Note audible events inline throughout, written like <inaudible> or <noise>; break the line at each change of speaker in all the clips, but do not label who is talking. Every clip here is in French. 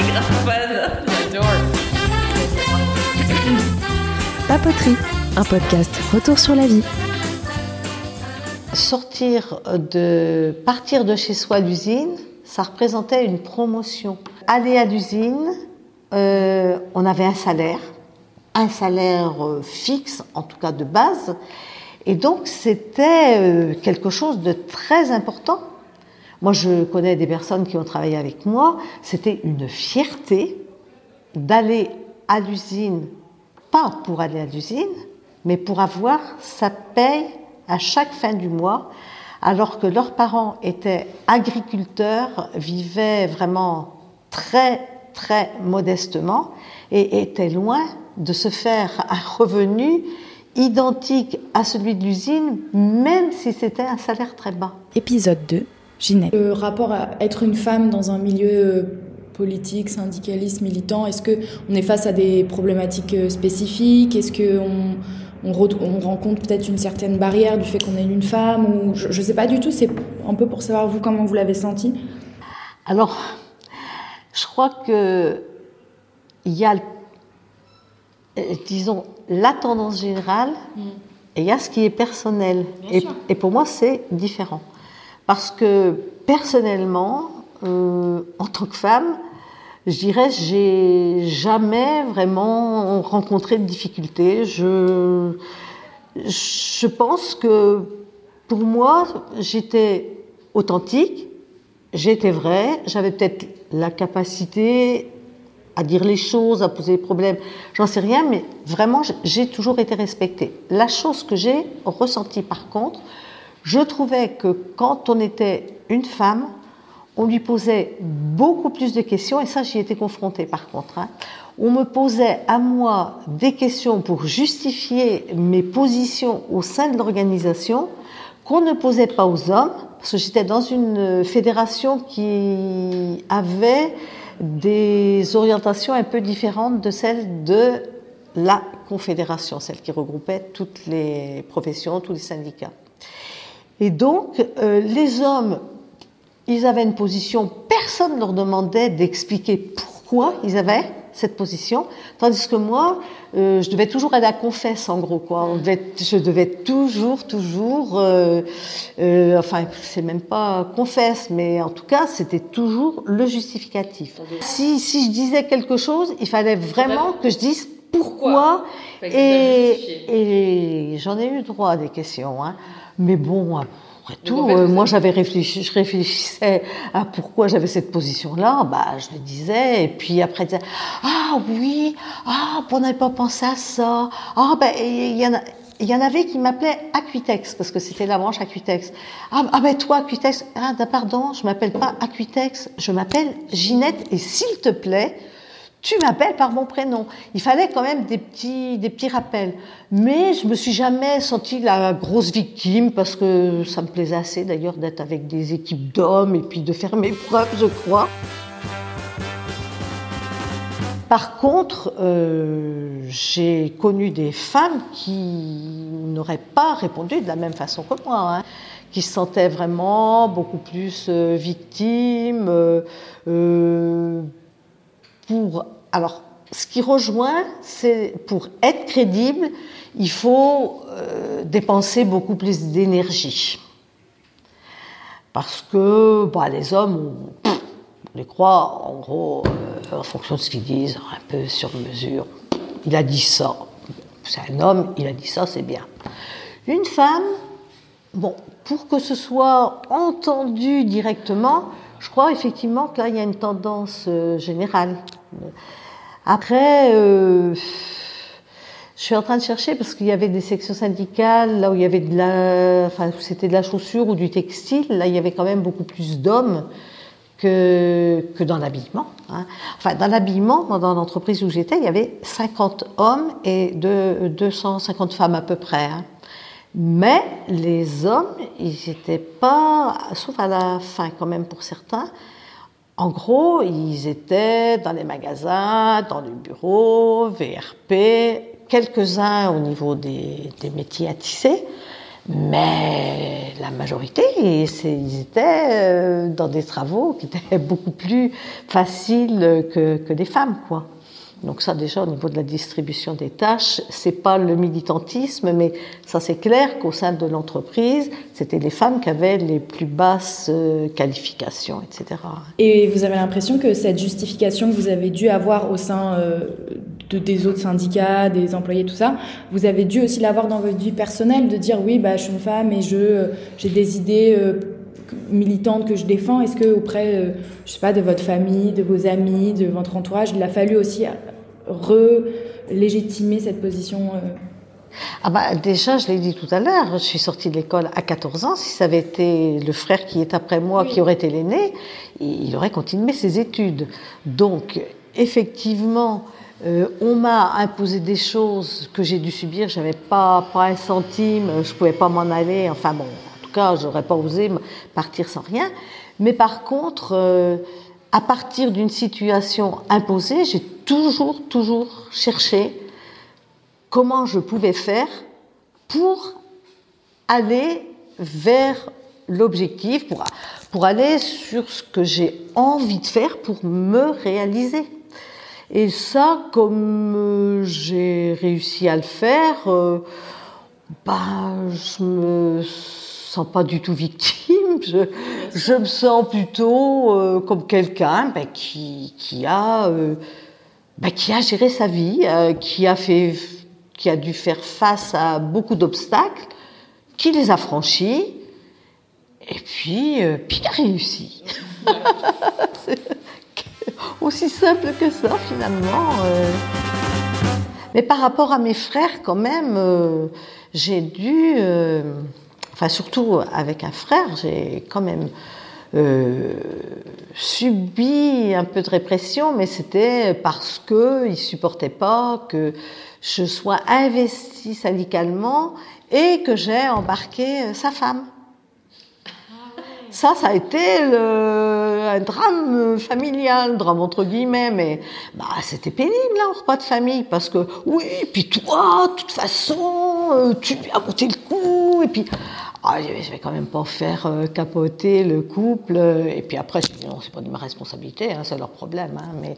est grave fan. J'adore.
Papoterie, un podcast retour sur la vie.
Sortir de, partir de chez soi à l'usine, ça représentait une promotion. Aller à l'usine, euh, on avait un salaire, un salaire euh, fixe, en tout cas de base, et donc c'était euh, quelque chose de très important. Moi, je connais des personnes qui ont travaillé avec moi, c'était une fierté d'aller à l'usine, pas pour aller à l'usine, mais pour avoir sa paye à chaque fin du mois, alors que leurs parents étaient agriculteurs, vivaient vraiment très, très modestement et étaient loin de se faire un revenu identique à celui de l'usine, même si c'était un salaire très bas.
Épisode 2, Ginette.
Le rapport à être une femme dans un milieu euh, politique, syndicaliste, militant, est-ce qu'on est face à des problématiques euh, spécifiques? Est-ce qu'on on, on rencontre peut-être une certaine barrière du fait qu'on est une femme ou Je ne sais pas du tout, c'est un peu pour savoir vous comment vous l'avez senti.
Alors, je crois que il y a, euh, disons, la tendance générale et il y a ce qui est personnel. Et, et, pour moi, c'est différent. Parce que personnellement, euh, en tant que femme, je dirais, j'ai jamais vraiment rencontré de difficultés. Je, je pense que pour moi, j'étais authentique, j'étais vraie, j'avais peut-être la capacité à dire les choses, à poser des problèmes, j'en sais rien, mais vraiment, j'ai toujours été respectée. La chose que j'ai ressentie par contre, je trouvais que quand on était une femme, on lui posait beaucoup plus de questions, et ça j'y étais confrontée par contre. Hein. On me posait à moi des questions pour justifier mes positions au sein de l'organisation qu'on ne posait pas aux hommes, parce que j'étais dans une fédération qui avait des orientations un peu différentes de celles de la confédération, celle qui regroupait toutes les professions, tous les syndicats. Et donc, euh, les hommes, ils avaient une position, personne ne leur demandait d'expliquer pourquoi ils avaient cette position, tandis que moi, euh, je devais toujours aller à confesse, en gros, quoi. On devait, je devais toujours, toujours, euh, euh, enfin, c'est même pas confesse, mais en tout cas, c'était toujours le justificatif. Si, si je disais quelque chose, il fallait vraiment que je dise pourquoi, et, et j'en ai eu droit à des questions, hein. Mais bon, après tout, euh, moi j'avais réfléchi, je réfléchissais à pourquoi j'avais cette position-là, bah je le disais, et puis après disais, ah oui, ah on n'avait pas pensé à ça, ah ben il y en a. Il y en avait qui m'appelaient Aquitex, parce que c'était la branche Aquitex. Ah, ah ben toi, Aquitex, ah, pardon, je m'appelle pas Aquitex, je m'appelle Ginette, et s'il te plaît, tu m'appelles par mon prénom. Il fallait quand même des petits, des petits rappels. Mais je me suis jamais sentie la grosse victime parce que ça me plaisait assez d'ailleurs d'être avec des équipes d'hommes et puis de faire mes preuves, je crois. Par contre, euh, j'ai connu des femmes qui n'auraient pas répondu de la même façon que moi, hein, qui se sentaient vraiment beaucoup plus euh, victimes. Euh, alors, ce qui rejoint, c'est pour être crédible, il faut euh, dépenser beaucoup plus d'énergie. Parce que bah, les hommes, on, les croit en gros euh, en fonction de ce qu'ils disent, un peu sur mesure. Il a dit ça. C'est un homme, il a dit ça, c'est bien. Une femme, bon, pour que ce soit entendu directement, je crois effectivement que là, il y a une tendance euh, générale. Après, euh, je suis en train de chercher parce qu'il y avait des sections syndicales, là où il y avait de la, enfin, c'était de la chaussure ou du textile, là, il y avait quand même beaucoup plus d'hommes que, que dans l'habillement. Hein. Enfin, dans l'habillement, dans l'entreprise où j'étais, il y avait 50 hommes et de, 250 femmes à peu près. Hein. Mais les hommes, ils n'étaient pas, sauf à la fin quand même pour certains, en gros, ils étaient dans les magasins, dans les bureaux, VRP, quelques-uns au niveau des, métiers à tisser, Mais la majorité, ils étaient euh, dans des travaux qui étaient <laughs> beaucoup plus faciles que, que les femmes, quoi. Donc ça déjà au niveau de la distribution des tâches, c'est pas le militantisme, mais ça c'est clair qu'au sein de l'entreprise, c'était les femmes qui avaient les plus basses euh, qualifications, etc.
Et vous avez l'impression que cette justification que vous avez dû avoir au sein euh, de, des autres syndicats, des employés, tout ça, vous avez dû aussi l'avoir dans votre vie personnelle, de dire oui, bah, je suis une femme et je j'ai des idées euh, militantes que je défends. Est-ce que auprès, je sais pas, de votre famille, de vos amis, de votre entourage, il a fallu aussi re-légitimer cette position euh
ah bah déjà, je l'ai dit tout à l'heure, je suis sortie de l'école à 14 ans. Si ça avait été le frère qui est après moi, qui aurait été l'aîné, il aurait continué ses études. Donc, effectivement, euh, on m'a imposé des choses que j'ai dû subir. J'avais pas pas un centime, je pouvais pas m'en aller. Enfin bon, en tout cas, j'aurais pas osé partir sans rien. Mais par contre, euh, à partir d'une situation imposée, j'ai toujours, toujours cherché comment je pouvais faire pour aller vers l'objectif, pour, pour aller sur ce que j'ai envie de faire pour me réaliser. Et ça, comme euh, j'ai réussi à le faire, euh, ben, je me sens pas du tout victime. Je, je me sens plutôt euh, comme quelqu'un ben, qui, qui, a, euh, ben, qui a géré sa vie, euh, qui, a dû faire face à beaucoup d'obstacles, qui les a franchis, et puis, euh, qui a réussi. <laughs> aussi simple que ça, finalement. Euh. Mais par rapport à mes frères, quand même, euh, j'ai dû enfin surtout avec un frère, j'ai quand même euh, subi un peu de répression, mais c'était parce que il supportait pas que je sois investie syndicalement et que j'ai embarqué sa femme. Ça, ça a été un drame familial, drame entre guillemets, mais bah, c'était pénible, là, hein, repas de famille, parce que, oui, puis toi, de toute façon, euh, tu lui as monté le coup, et puis, ah, je vais quand même pas faire euh, capoter le couple. Euh, et puis après, non, c'est pas de ma responsabilité, hein, c'est leur problème. Hein, mais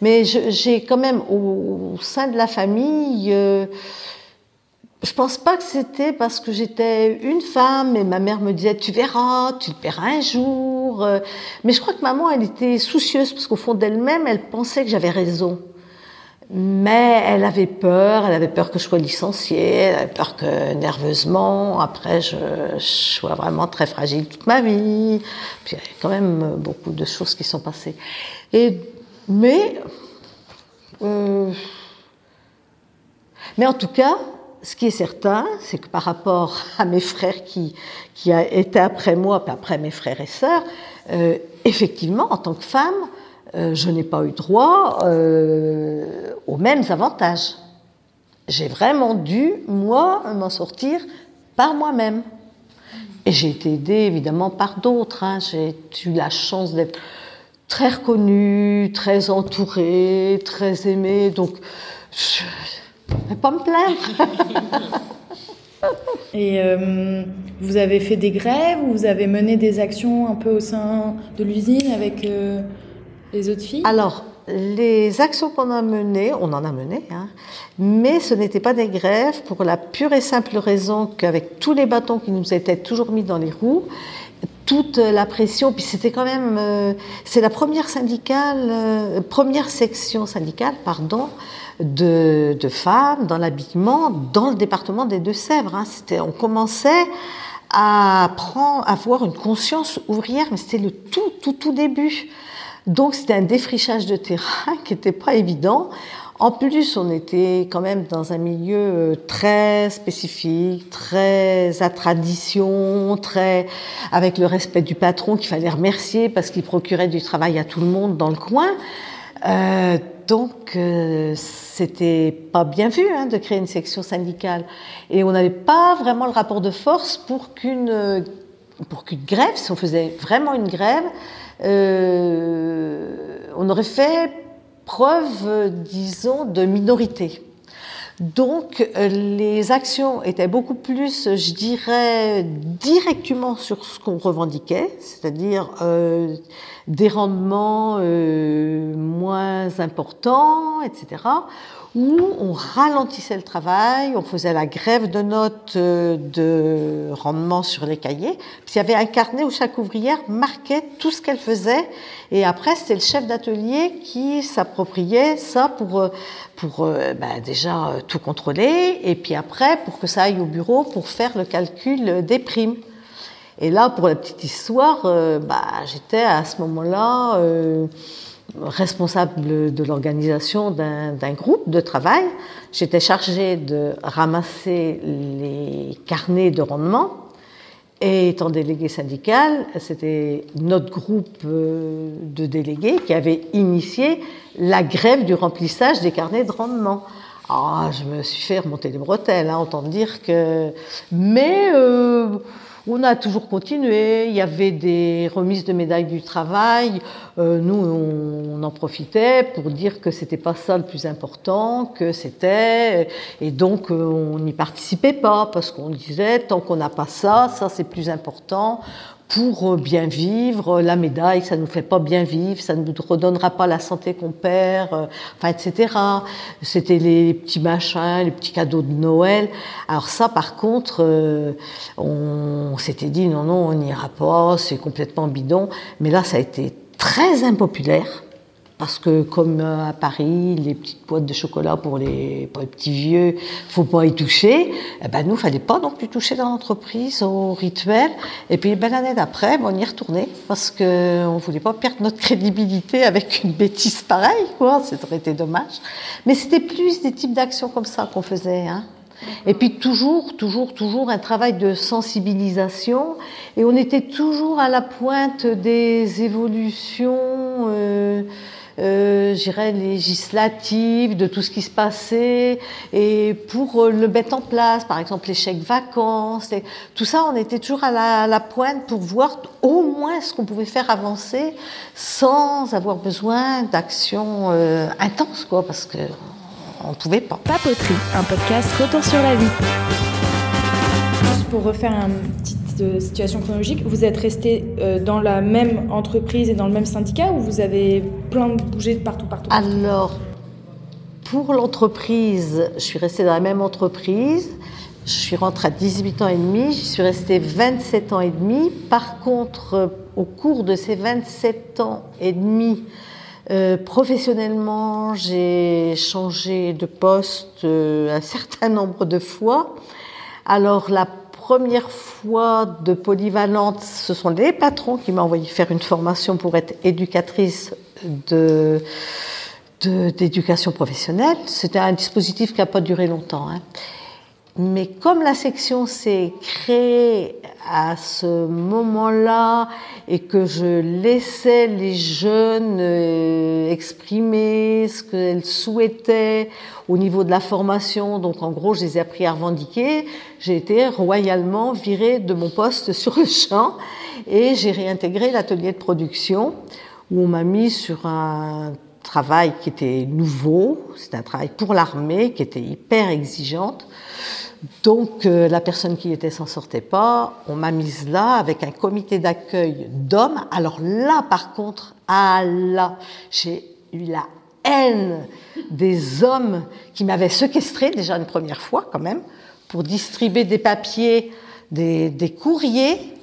mais j'ai quand même au, sein de la famille, euh, je pense pas que c'était parce que j'étais une femme et ma mère me disait tu verras, tu le paieras un jour. Euh. mais je crois que maman, elle était soucieuse parce qu'au fond d'elle-même, elle pensait que j'avais raison. Mais elle avait peur, elle avait peur que je sois licenciée, elle avait peur que nerveusement, après, je, sois vraiment très fragile toute ma vie. Puis il y a quand même beaucoup de choses qui sont passées. Et, mais, euh, mais en tout cas, ce qui est certain, c'est que par rapport à mes frères qui, qui étaient après moi, puis après mes frères et sœurs, euh, effectivement, en tant que femme, je n'ai pas eu droit euh, aux mêmes avantages. J'ai vraiment dû, moi, m'en sortir par moi-même. Et j'ai été aidée évidemment par d'autres. Hein. J'ai eu la chance d'être très reconnue, très entourée, très aimée. Donc, je ne vais pas me plaindre. <laughs>
Et euh, vous avez fait des grèves, vous avez mené des actions un peu au sein de l'usine avec euh, les autres filles?
Alors, les actions qu'on a menées, on en a mené, hein, mais ce n'étaient pas des grèves pour la pure et simple raison qu'avec tous les bâtons qui nous étaient toujours mis dans les roues, toute la pression, puis c'était quand même, euh, c'est la première syndicale, euh, première section syndicale, pardon, de, de femmes dans l'habillement dans le département des Deux-Sèvres. Hein. On commençait à à avoir une conscience ouvrière, mais c'était le tout, tout, tout début. Donc c'était un défrichage de terrain <laughs> qui n'était pas évident. En plus, on était quand même dans un milieu euh, très spécifique, très à tradition, très avec le respect du patron qu'il fallait remercier parce qu'il procurait du travail à tout le monde dans le coin. Euh, donc, euh, c'était pas bien vu hein, de créer une section syndicale, et on n'avait pas vraiment le rapport de force pour qu'une pour qu'une grève, si on faisait vraiment une grève, on aurait fait preuve, disons, de minorité. Donc euh, les actions étaient beaucoup plus, je dirais, directement sur ce qu'on revendiquait, c'est-à-dire euh, des rendements euh, moins importants, etc où on ralentissait le travail, on faisait la grève de notes euh, de rendement sur les cahiers. Puis il y avait un carnet où chaque ouvrière marquait tout ce qu'elle faisait. Et après, c'était le chef d'atelier qui s'appropriait ça pour, euh, pour euh, ben déjà tout contrôler. Et puis après, pour que ça aille au bureau pour faire le calcul des primes. Et là, pour la petite histoire, bah, j'étais à ce moment-là responsable de l'organisation d'un groupe de travail. J'étais chargée de ramasser les carnets de rendement. Et étant déléguée syndicale, c'était notre groupe euh, de délégués qui avait initié la grève du remplissage des carnets de rendement. Ah, je me suis fait remonter les bretelles, hein, autant dire que. Mais euh, on a toujours continué. Il y avait des remises de médailles du travail. Euh, nous, on, en profitait pour dire que c'était pas ça le plus important, que c'était, et donc euh, on n'y participait pas parce qu'on disait tant qu'on n'a pas ça, ça c'est plus important pour euh, bien vivre. La médaille, ça ne nous fait pas bien vivre, ça ne nous redonnera pas la santé qu'on perd, euh, enfin, etc. C'était les petits machins, les petits cadeaux de Noël. Alors ça, par contre, euh, on, s'était dit non, non, on n'ira pas, c'est complètement bidon. Mais là, ça a été très impopulaire parce que comme euh, à Paris, les petites boîtes de chocolat pour les, petits vieux, faut pas y toucher. Eh ben nous, fallait pas non plus toucher dans l'entreprise au rituel. Et puis ben, l'année d'après, ben, on y retournait parce que on voulait pas perdre notre crédibilité avec une bêtise pareille, quoi. Été dommage. Mais c'était plus des types d'actions comme ça qu'on faisait. Hein. Et puis toujours, toujours, toujours un travail de sensibilisation. Et on était toujours à la pointe des évolutions. Euh, euh, j'irais législative, de tout ce qui se passait, et pour euh, le mettre en place, par exemple les chèques vacances, et tout ça, on était toujours à la, pointe pour voir au moins ce qu'on pouvait faire avancer sans avoir besoin d'actions euh, intenses, quoi, parce que on pouvait pas.
Papoterie, un podcast retour sur la vie.
Juste pour refaire un petit de situation chronologique, vous êtes resté euh, dans la même entreprise et dans le même syndicat ou vous avez plein de bougé de partout, partout
Alors, pour l'entreprise, je suis restée dans la même entreprise. Je suis rentrée à 18 ans et demi, j'y suis restée 27 ans et demi. Par contre, euh, au cours de ces 27 ans et demi, euh, professionnellement, j'ai changé de poste un certain nombre de fois. Alors la première fois de polyvalente, ce sont les patrons qui m'ont envoyé faire une formation pour être éducatrice de d'éducation professionnelle. C'était un dispositif qui n'a pas duré longtemps. Hein. Mais comme la section s'est créée à ce moment-là et que je laissais les jeunes euh, exprimer ce qu'elles souhaitaient au niveau de la formation, donc en gros je les ai appris à revendiquer, j'ai été royalement virée de mon poste <laughs> sur le champ et j'ai réintégré l'atelier de production où on m'a mis sur un travail qui était nouveau, c'était un travail pour l'armée qui était hyper exigeante donc euh, la personne qui était s'en sortait pas, on m'a mise là avec un comité d'accueil d'hommes. Alors là, par contre, ah là, j'ai eu la haine des hommes qui m'avaient séquestré déjà une première fois quand même pour distribuer des papiers, des courriers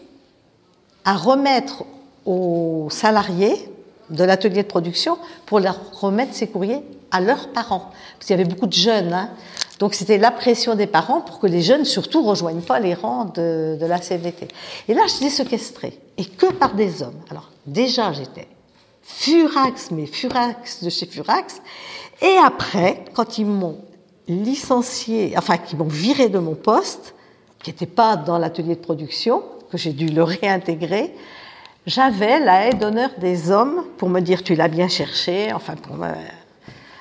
à remettre aux salariés de l'atelier de production pour leur remettre ces courriers à leurs parents. Parce qu'il y avait beaucoup de jeunes. Hein. Donc c'était la pression des parents pour que les jeunes surtout rejoignent pas les rangs de, la CVT. Et là, j'étais séquestrée, et que par des hommes. Alors déjà, j'étais furax, mais furax de chez furax. Et après, quand ils m'ont licencié, enfin, qu'ils m'ont viré de mon poste, qui n'était pas dans l'atelier de production, que j'ai dû le réintégrer, j'avais la haie d'honneur des hommes pour me dire tu l'as bien cherché, enfin pour me,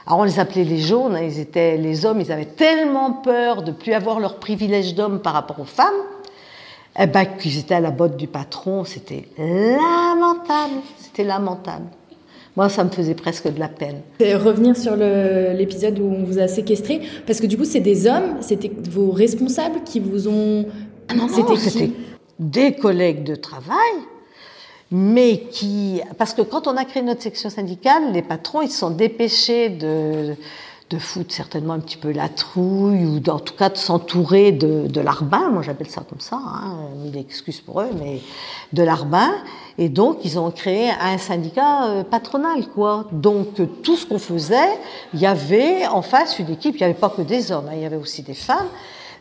alors on les appelait les jaunes, hein, ils étaient les hommes, ils avaient tellement peur de plus avoir leur privilège d'homme par rapport aux femmes, eh ben, qu'ils étaient à la botte du patron, c'était lamentable, c'était lamentable. Moi, ça me faisait presque de la peine.
revenir sur l'épisode où on vous a séquestré, parce que du coup, c'est des hommes, c'était vos responsables qui vous ont.
Ah non, non, c'était des collègues de travail, mais qui. Parce que quand on a créé notre section syndicale, les patrons, ils se sont dépêchés de de foutre certainement un petit peu la trouille ou en tout cas de s'entourer de, de l'arbin, moi j'appelle ça comme ça, hein, mille excuses pour eux, mais de l'arbin. Et donc ils ont créé un syndicat euh, patronal, quoi. Donc tout ce qu'on faisait, il y avait en face une équipe, il n'y avait pas que des hommes, hein, il y avait aussi des femmes.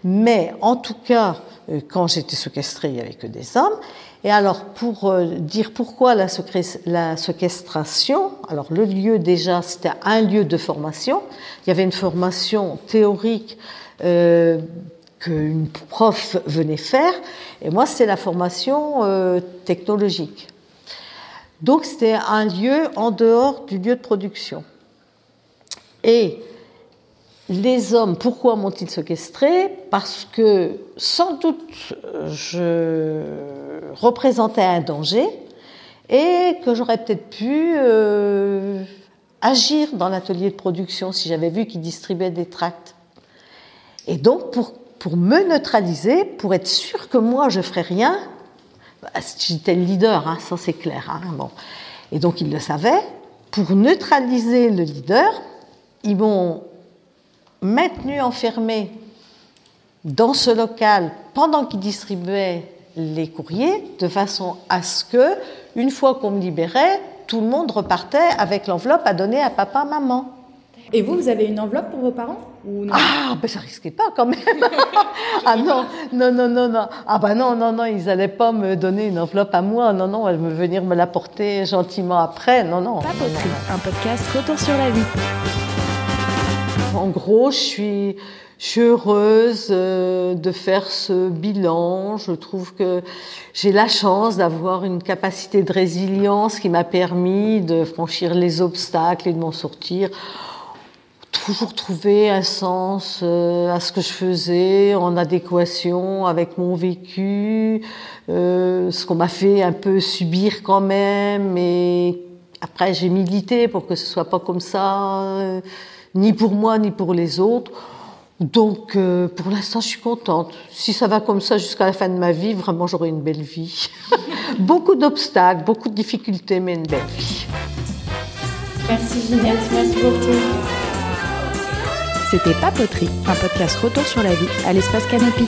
Mais en tout cas, euh, quand j'étais séquestrée, il n'y avait que des hommes. Et alors, pour euh, dire pourquoi la, séquestration, alors le lieu déjà, c'était un lieu de formation. Il y avait une formation théorique euh, qu'une prof venait faire, et moi, c'était la formation euh, technologique. Donc, c'était un lieu en dehors du lieu de production. Et les hommes, pourquoi m'ont-ils séquestré? Parce que sans doute je représentait un danger et que j'aurais peut-être pu euh, agir dans l'atelier de production si j'avais vu qu'ils distribuaient des tracts. Et donc, pour, pour me neutraliser, pour être sûr que moi je ferais rien, bah, j'étais le leader, hein, ça c'est clair. Hein, bon. Et donc ils le savaient. Pour neutraliser le leader, ils m'ont maintenu enfermé dans ce local pendant qu'il distribuait les courriers, de façon à ce que, une fois qu'on me libérait, tout le monde repartait avec l'enveloppe à donner à papa, maman.
Et vous, vous avez une enveloppe pour vos parents
ou non? Ah, ben ça risquait pas quand même. <laughs> ah non, non, non, non, non. Ah ben non, non, non, ils allaient pas me donner une enveloppe à moi. Non, non, elles me venir me l'apporter gentiment après. Non, non.
Papoterie, un podcast retour sur la vie.
En gros, je suis, heureuse euh, de faire ce bilan. Je trouve que j'ai la chance d'avoir une capacité de résilience qui m'a permis de franchir les obstacles et de m'en sortir. Toujours trouver un sens euh, à ce que je faisais, en adéquation avec mon vécu, euh, ce qu'on m'a fait un peu subir quand même. Et après, j'ai milité pour que ce soit pas comme ça ni pour moi ni pour les autres. Donc, euh, pour l'instant, je suis contente. Si ça va comme ça jusqu'à la fin de ma vie, vraiment, j'aurai une belle vie. <laughs> beaucoup d'obstacles, beaucoup de difficultés, mais une belle vie.
Merci Ginette, merci beaucoup.
C'était Papoterie, un podcast retour sur la vie à l'espace Canopy.